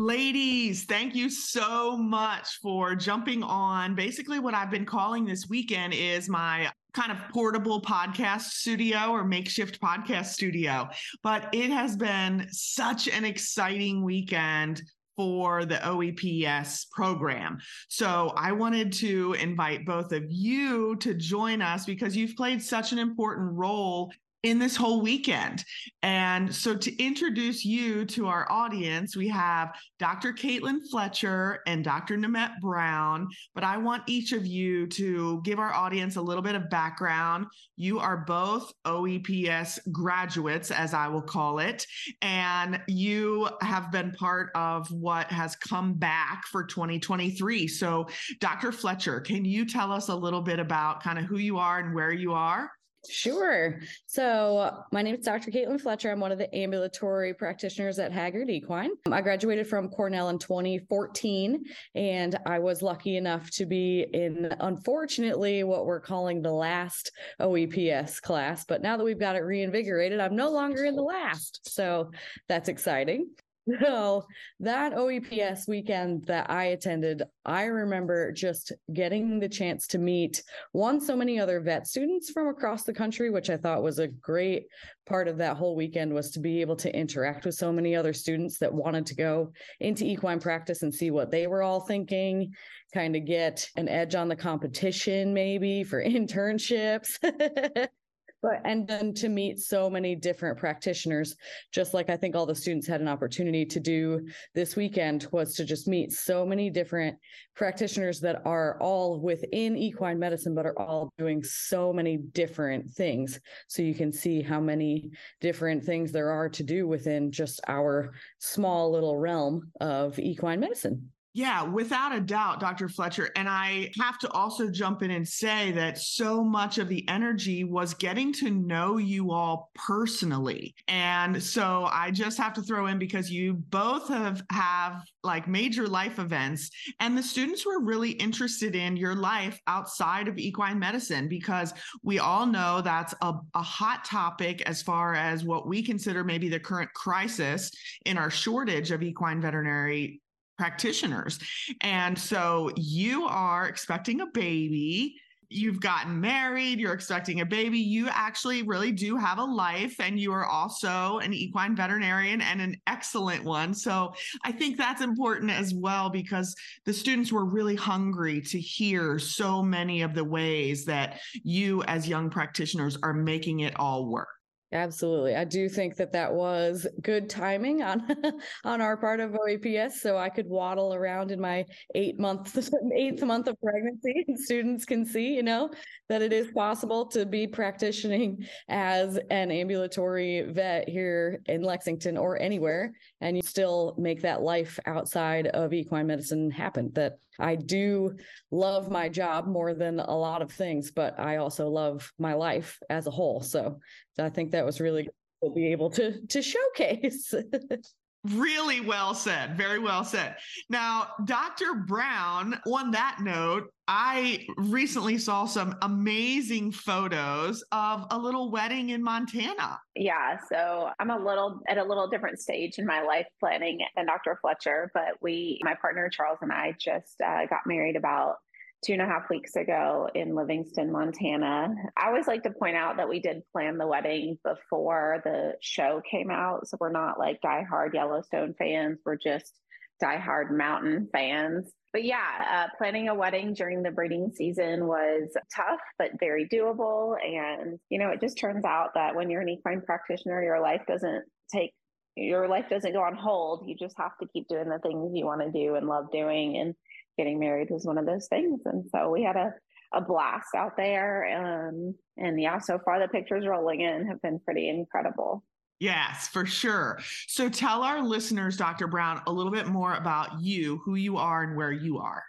Ladies, thank you so much for jumping on. Basically, what I've been calling this weekend is my kind of portable podcast studio or makeshift podcast studio. But it has been such an exciting weekend for the OEPS program. So I wanted to invite both of you to join us because you've played such an important role in this whole weekend. And so, to introduce you to our audience, we have Dr. Caitlin Fletcher and Dr. Nemette Brown. But I want each of you to give our audience a little bit of background. You are both OEPS graduates, as I will call it, and you have been part of what has come back for 2023. So, Dr. Fletcher, can you tell us a little bit about kind of who you are and where you are? Sure. So, my name is Dr. Caitlin Fletcher. I'm one of the ambulatory practitioners at Hagyard Equine. Um, I graduated from Cornell in 2014, and I was lucky enough to be in, unfortunately, what we're calling the last OEPS class. But now that we've got it reinvigorated, I'm no longer in the last. So, that's exciting. So that OEPS weekend that I attended, I remember just getting the chance to meet one, so many other vet students from across the country, which I thought was a great part of that whole weekend was to be able to interact with so many other students that wanted to go into equine practice and see what they were all thinking, kind of get an edge on the competition maybe for internships. but and then to meet so many different practitioners just like i think all the students had an opportunity to do this weekend was to just meet so many different practitioners that are all within equine medicine but are all doing so many different things. So you can see how many different things there are to do within just our small little realm of equine medicine yeah, without a doubt, Dr. Fletcher. And I have to also jump in and say that so much of the energy was getting to know you all personally. And so I just have to throw in because you both have have like major life events and the students were really interested in your life outside of equine medicine because we all know that's a, a hot topic as far as what we consider maybe the current crisis in our shortage of equine veterinary practitioners. And so you are expecting a baby. You've gotten married, you're expecting a baby. You actually really do have a life, and you are also an equine veterinarian and an excellent one. So I think that's important as well because the students were really hungry to hear so many of the ways that you, as young practitioners, are making it all work. Absolutely. I do think that that was good timing on on our part of OEPS so I could waddle around in my 8 month eighth month of pregnancy and students can see, you know, that it is possible to be practicing as an ambulatory vet here in Lexington or anywhere and you still make that life outside of equine medicine happen that I do love my job more than a lot of things, but I also love my life as a whole. So I think that was really to be able to to showcase. Really well said. Very well said. Now, Dr. Brown, on that note, I recently saw some amazing photos of a little wedding in Montana. Yeah, so I'm a little at a little different stage in my life planning than Dr. Fletcher, but we, my partner Charles and I, just uh, got married about two and a half weeks ago in Livingston, Montana. I always like to point out that we did plan the wedding before the show came out. So we're not like diehard Yellowstone fans, we're just diehard mountain fans. But yeah, uh, planning a wedding during the breeding season was tough, but very doable. And, you know, it just turns out that when you're an equine practitioner, your life doesn't take your life doesn't go on hold. You just have to keep doing the things you want to do and love doing. And getting married was one of those things. And so we had a, a blast out there. Um, and yeah, so far the pictures rolling in have been pretty incredible. Yes, for sure. So tell our listeners, Dr. Brown, a little bit more about you, who you are, and where you are.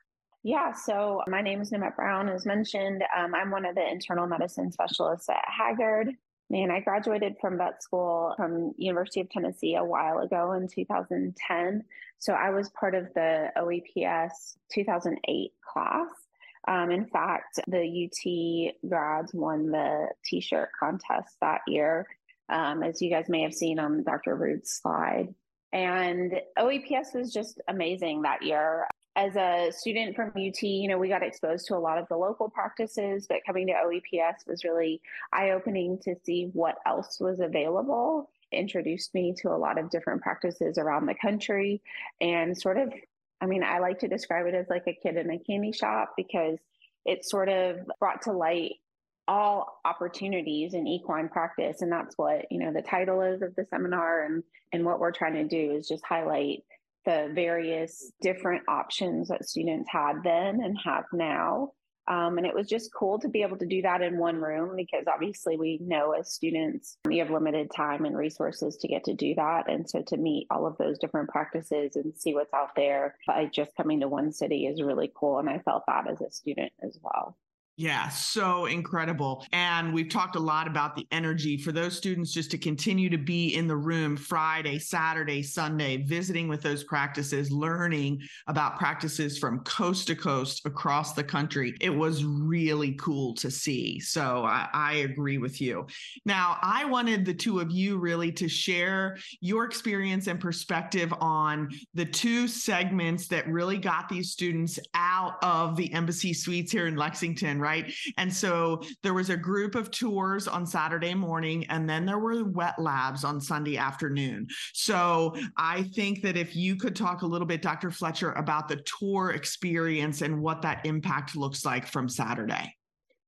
Yeah, so my name is Nimette Brown, as mentioned. Um, I'm one of the internal medicine specialists at Hagyard. And I graduated from vet school from University of Tennessee a while ago in 2010. So I was part of the OEPS 2008 class. Um, in fact, the UT grads won the t-shirt contest that year, um, as you guys may have seen on Dr. Rood's slide. And OEPS was just amazing that year as a student from UT, you know, we got exposed to a lot of the local practices, but coming to OEPS was really eye opening to see what else was available. Introduced me to a lot of different practices around the country and sort of, I mean, I like to describe it as like a kid in a candy shop because it sort of brought to light all opportunities in equine practice and that's what you know the title is of the seminar and and what we're trying to do is just highlight the various different options that students had then and have now. Um, and it was just cool to be able to do that in one room because obviously we know as students we have limited time and resources to get to do that. And so to meet all of those different practices and see what's out there by just coming to one city is really cool. And I felt that as a student as well. Yeah, so incredible. And we've talked a lot about the energy for those students just to continue to be in the room Friday, Saturday, Sunday, visiting with those practices, learning about practices from coast to coast across the country. It was really cool to see. So I, I agree with you. Now, I wanted the two of you really to share your experience and perspective on the two segments that really got these students out of the embassy suites here in Lexington, right? Right? And so there was a group of tours on Saturday morning, and then there were wet labs on Sunday afternoon. So I think that if you could talk a little bit, Dr. Fletcher, about the tour experience and what that impact looks like from Saturday.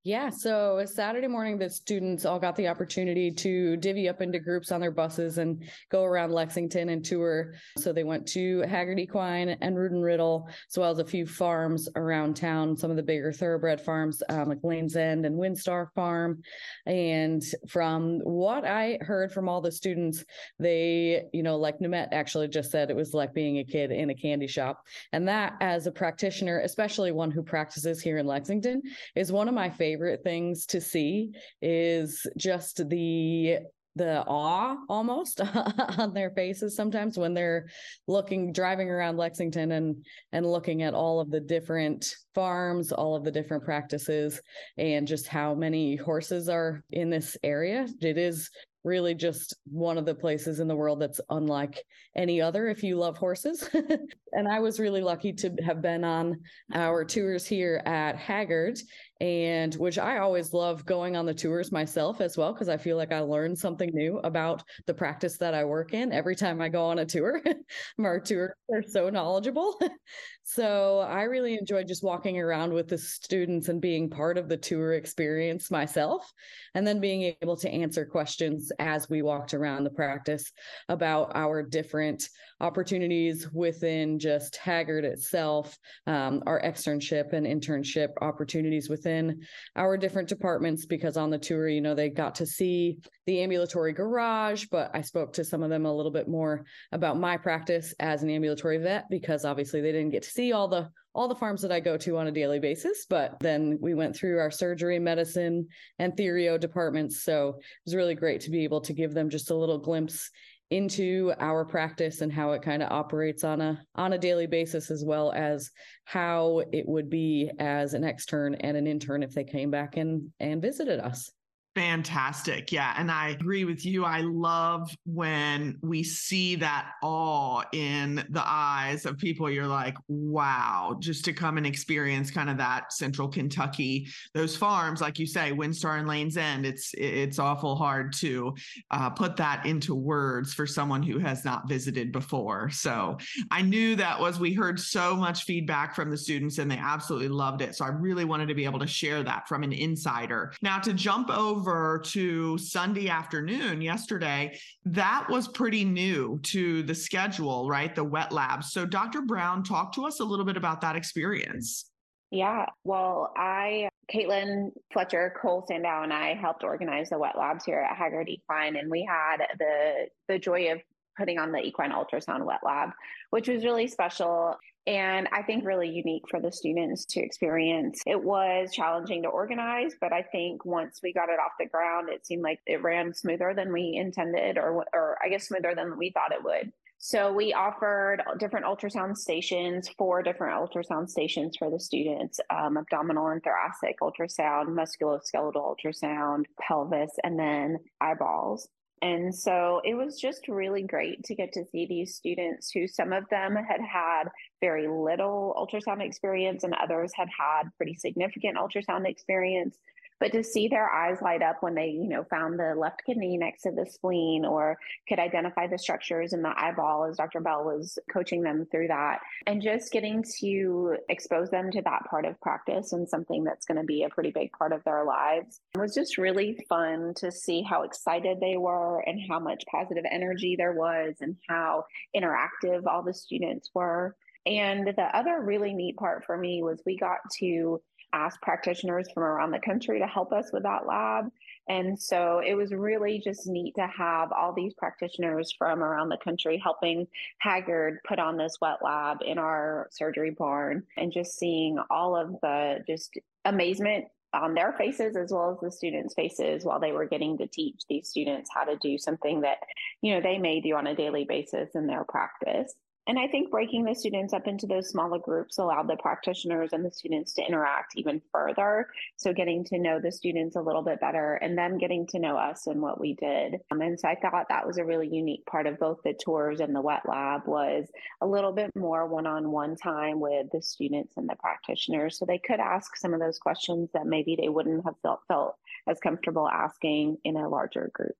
Yeah, so Saturday morning, the students all got the opportunity to divvy up into groups on their buses and go around Lexington and tour. So they went to Hagyard Equine and and Riddle, as well as a few farms around town, some of the bigger thoroughbred farms um, like Lane's End and WinStar Farm. And from what I heard from all the students, they, you know, like Nimette actually just said, it was like being a kid in a candy shop. And that, as a practitioner, especially one who practices here in Lexington, is one of my favorite favorite things to see is just the the awe almost on their faces sometimes when they're looking driving around Lexington and and looking at all of the different farms all of the different practices and just how many horses are in this area it is really just one of the places in the world that's unlike any other if you love horses. and I was really lucky to have been on our tours here at Hagyard and which I always love going on the tours myself as well because I feel like I learn something new about the practice that I work in every time I go on a tour. Our tours are so knowledgeable. so I really enjoy just walking around with the students and being part of the tour experience myself, and then being able to answer questions as we walked around the practice about our different opportunities within just Hagyard itself, um, our externship and internship opportunities within our different departments because on the tour, you know, they got to see the ambulatory garage, but I spoke to some of them a little bit more about my practice as an ambulatory vet because obviously they didn't get to see all the all the farms that I go to on a daily basis. But then we went through our surgery, medicine, and therio departments. So it was really great to be able to give them just a little glimpse into our practice and how it kind of operates on a on a daily basis as well as how it would be as an extern and an intern if they came back and and visited us Fantastic. Yeah. And I agree with you. I love when we see that awe in the eyes of people. You're like, wow, just to come and experience kind of that central Kentucky, those farms, like you say, WinStar and Lanes End. It's it's awful hard to uh, put that into words for someone who has not visited before. So I knew that was we heard so much feedback from the students and they absolutely loved it. So I really wanted to be able to share that from an insider. Now to jump over over to Sunday afternoon yesterday, that was pretty new to the schedule, right? The wet labs. So, Dr. Brown, talk to us a little bit about that experience. Yeah, well, I, Caitlin Fletcher, Cole Sandow, and I helped organize the wet labs here at Hagyard Equine, and we had the the joy of putting on the equine ultrasound wet lab, which was really special and I think really unique for the students to experience. It was challenging to organize, but I think once we got it off the ground, it seemed like it ran smoother than we intended, or, or I guess smoother than we thought it would. So we offered different ultrasound stations, four different ultrasound stations for the students: um, abdominal and thoracic ultrasound, musculoskeletal ultrasound, pelvis, and then eyeballs. And so it was just really great to get to see these students who some of them had had very little ultrasound experience and others had had pretty significant ultrasound experience but to see their eyes light up when they you know found the left kidney next to the spleen or could identify the structures in the eyeball as dr bell was coaching them through that. And just getting to expose them to that part of practice and something that's going to be a pretty big part of their lives. It was just really fun to see how excited they were and how much positive energy there was and how interactive all the students were. And the other really neat part for me was we got to ask practitioners from around the country to help us with that lab. And so it was really just neat to have all these practitioners from around the country helping Hagyard put on this wet lab in our surgery barn and just seeing all of the just amazement on their faces as well as the students' faces while they were getting to teach these students how to do something that, you know, they may do on a daily basis in their practice. And I think breaking the students up into those smaller groups allowed the practitioners and the students to interact even further. So getting to know the students a little bit better and them getting to know us and what we did. Um, and so I thought that was a really unique part of both the tours and the wet lab was a little bit more one-on-one time with the students and the practitioners. So they could ask some of those questions that maybe they wouldn't have felt, felt as comfortable asking in a larger group.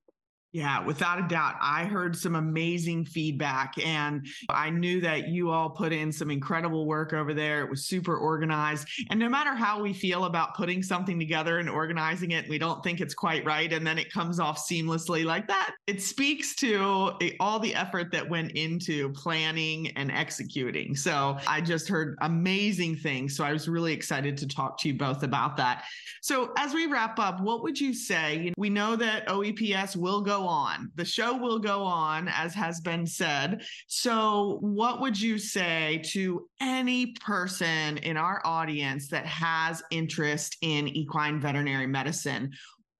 Yeah, without a doubt. I heard some amazing feedback and I knew that you all put in some incredible work over there. It was super organized. And no matter how we feel about putting something together and organizing it, we don't think it's quite right. And then it comes off seamlessly like that. It speaks to all the effort that went into planning and executing. So I just heard amazing things. So I was really excited to talk to you both about that. So as we wrap up, what would you say? We know that OEPS will go on. The show will go on, as has been said. So, what would you say to any person in our audience that has interest in equine veterinary medicine?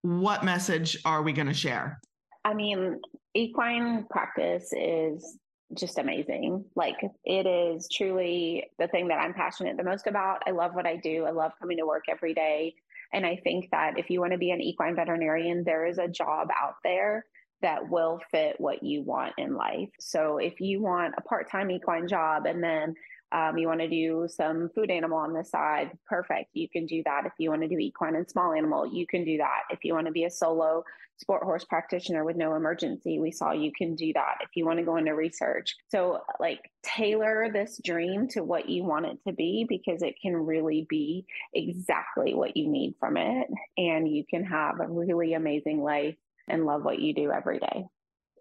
What message are we going to share? I mean, equine practice is just amazing. Like it is truly the thing that I'm passionate the most about. I love what I do. I love coming to work every day. And I think that if you want to be an equine veterinarian, there is a job out there that will fit what you want in life. So if you want a part time equine job and then um, you want to do some food animal on the side, perfect. You can do that. If you want to do equine and small animal, you can do that. If you want to be a solo sport horse practitioner with no emergency, we saw you can do that. If you want to go into research. So, like, tailor this dream to what you want it to be because it can really be exactly what you need from it. And you can have a really amazing life and love what you do every day.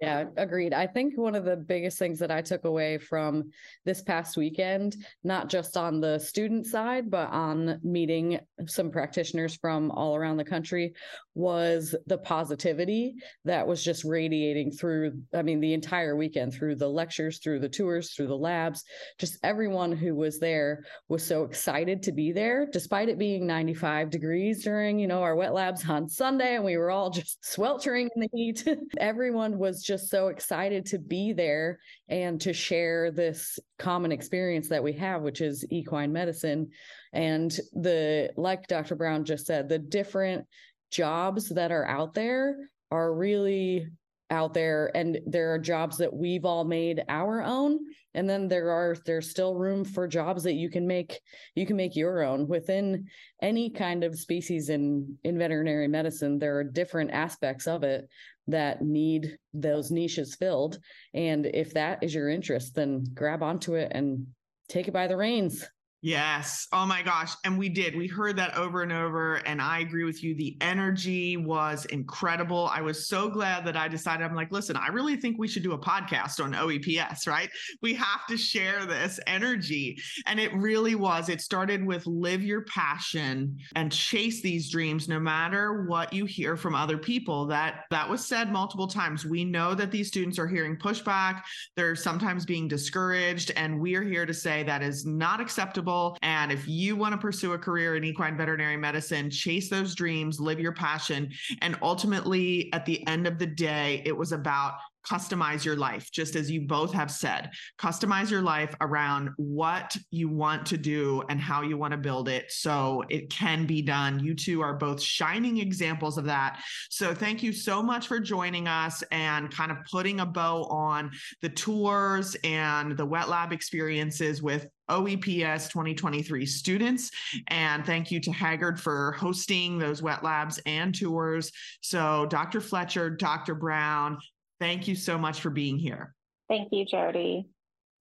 Yeah, agreed. I think one of the biggest things that I took away from this past weekend, not just on the student side, but on meeting some practitioners from all around the country, was the positivity that was just radiating through, I mean, the entire weekend, through the lectures, through the tours, through the labs. Just everyone who was there was so excited to be there, despite it being 95 degrees during, you know, our wet labs on Sunday, and we were all just sweltering in the heat. everyone was just just so excited to be there and to share this common experience that we have, which is equine medicine. And the, like Dr. Brown just said, the different jobs that are out there are really out there and there are jobs that we've all made our own and then there are there's still room for jobs that you can make you can make your own. Within any kind of species in in veterinary medicine there are different aspects of it that need those niches filled. And if that is your interest then grab onto it and take it by the reins Yes. Oh my gosh. And we did. We heard that over and over. And I agree with you. The energy was incredible. I was so glad that I decided, I'm like, listen, I really think we should do a podcast on OEPS, right? We have to share this energy. And it really was. It started with live your passion and chase these dreams no matter what you hear from other people. That that was said multiple times. We know that these students are hearing pushback. They're sometimes being discouraged. And we are here to say that is not acceptable and if you want to pursue a career in equine veterinary medicine, chase those dreams, live your passion. And ultimately, at the end of the day, it was about customize your life, just as you both have said. Customize your life around what you want to do and how you want to build it so it can be done. You two are both shining examples of that. So, thank you so much for joining us and kind of putting a bow on the tours and the wet lab experiences with OEPS 2023 students. And thank you to Hagyard for hosting those wet labs and tours. So, Dr. Fletcher, Dr. Brown, thank you so much for being here. Thank you, Jodi.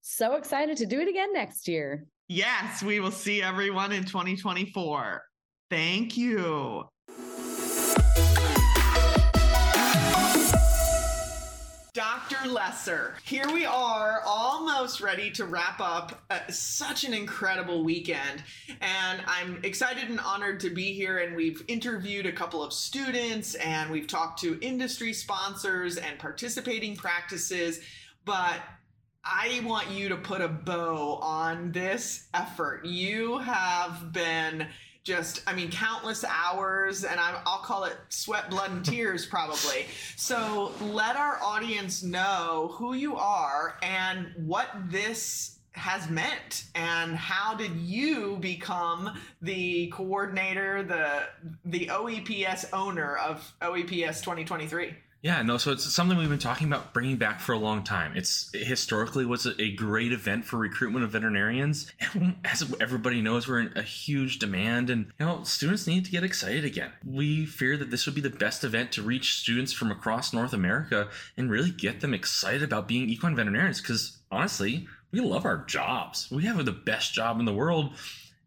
So excited to do it again next year. Yes, we will see everyone in 2024. Thank you. Dr. Lesser, here we are, almost ready to wrap up uh, such an incredible weekend. And I'm excited and honored to be here. And we've interviewed a couple of students and we've talked to industry sponsors and participating practices. But I want you to put a bow on this effort. You have been just i mean countless hours and i will call it sweat blood and tears probably. So let our audience know who you are and what this has meant and how did you become the coordinator the the oeps owner of oeps 2023 yeah, no, so it's something we've been talking about bringing back for a long time. It's historically was a great event for recruitment of veterinarians. And as everybody knows, we're in a huge demand and you know, students need to get excited again. We fear that this would be the best event to reach students from across North America and really get them excited about being equine veterinarians because honestly, we love our jobs. We have the best job in the world.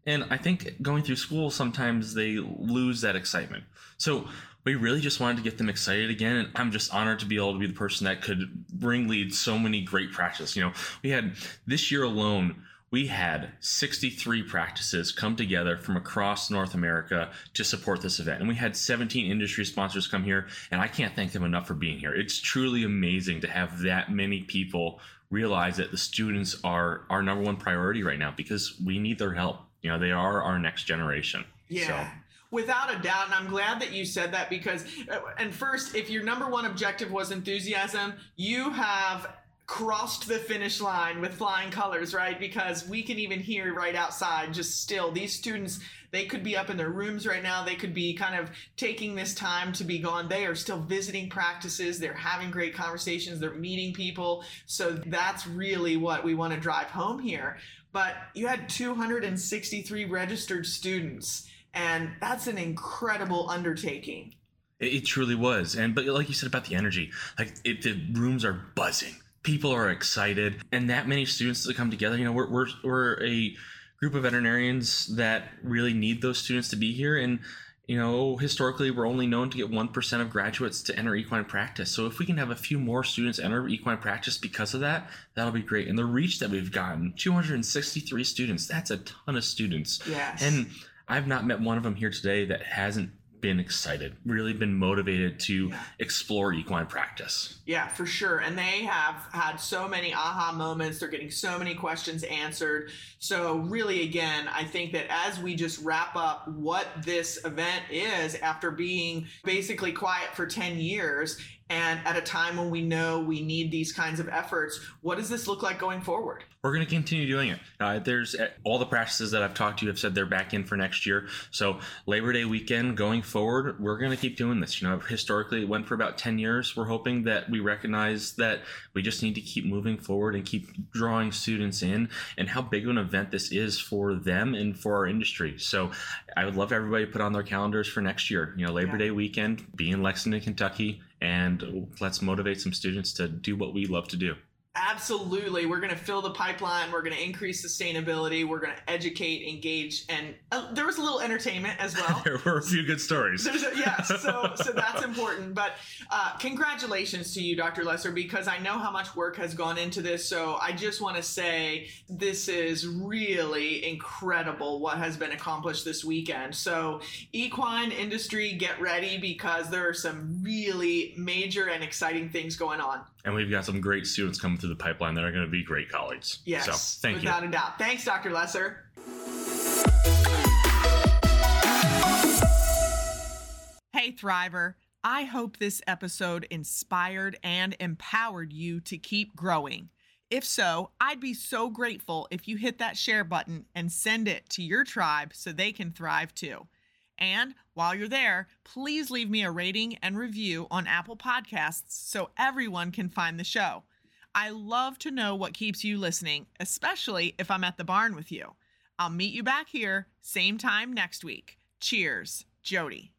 And I think going through school sometimes they lose that excitement. So we really just wanted to get them excited again. And I'm just honored to be able to be the person that could bring lead so many great practices. You know, we had this year alone, we had 63 practices come together from across North America to support this event. And we had 17 industry sponsors come here, and I can't thank them enough for being here. It's truly amazing to have that many people realize that the students are our number one priority right now because we need their help. You know, they are our next generation. Yeah. So. Without a doubt, and I'm glad that you said that because, uh, and first, if your number one objective was enthusiasm, you have crossed the finish line with flying colors, right? Because we can even hear right outside, just still, these students, they could be up in their rooms right now. They could be kind of taking this time to be gone. They are still visiting practices. They're having great conversations. They're meeting people. So that's really what we want to drive home here. But you had 263 registered students and that's an incredible undertaking. It, it truly was, and but like you said about the energy, like it, the rooms are buzzing. People are excited, and that many students to come together. You know, we're we're we're a group of veterinarians that really need those students to be here, and you know, historically, we're only known to get 1% of graduates to enter equine practice. So if we can have a few more students enter equine practice because of that, that'll be great. And the reach that we've gotten 263 students, that's a ton of students. Yes. And I've not met one of them here today that hasn't been excited, really been motivated to yeah. explore equine practice. Yeah, for sure. And they have had so many aha moments. They're getting so many questions answered. So, really, again, I think that as we just wrap up what this event is after being basically quiet for 10 years, And at a time when we know we need these kinds of efforts, what does this look like going forward? We're going to continue doing it. Uh, there's uh, all the practices that I've talked to you have said they're back in for next year. So Labor Day weekend going forward, we're going to keep doing this. You know, historically it went for about 10 years. We're hoping that we recognize that we just need to keep moving forward and keep drawing students in and how big of an event this is for them and for our industry. So I would love everybody to put on their calendars for next year. You know, Labor yeah. Day weekend, be in Lexington, Kentucky, and let's motivate some students to do what we love to do. Absolutely. We're going to fill the pipeline. We're going to increase sustainability. We're going to educate, engage, and uh, there was a little entertainment as well. there were a few good stories. A, yeah, so, so that's important. But uh, congratulations to you, Dr. Lesser, because I know how much work has gone into this. So I just want to say this is really incredible what has been accomplished this weekend. So, equine industry, get ready because there are some really major and exciting things going on. And we've got some great students coming through the pipeline that are going to be great colleagues. Yes, so, thank without you. Without a doubt. Thanks, Dr. Lesser. Hey, Thriver. I hope this episode inspired and empowered you to keep growing. If so, I'd be so grateful if you hit that share button and send it to your tribe so they can thrive too. And while you're there, please leave me a rating and review on Apple Podcasts so everyone can find the show. I love to know what keeps you listening, especially if I'm at the barn with you. I'll meet you back here, same time next week. Cheers, Jodi.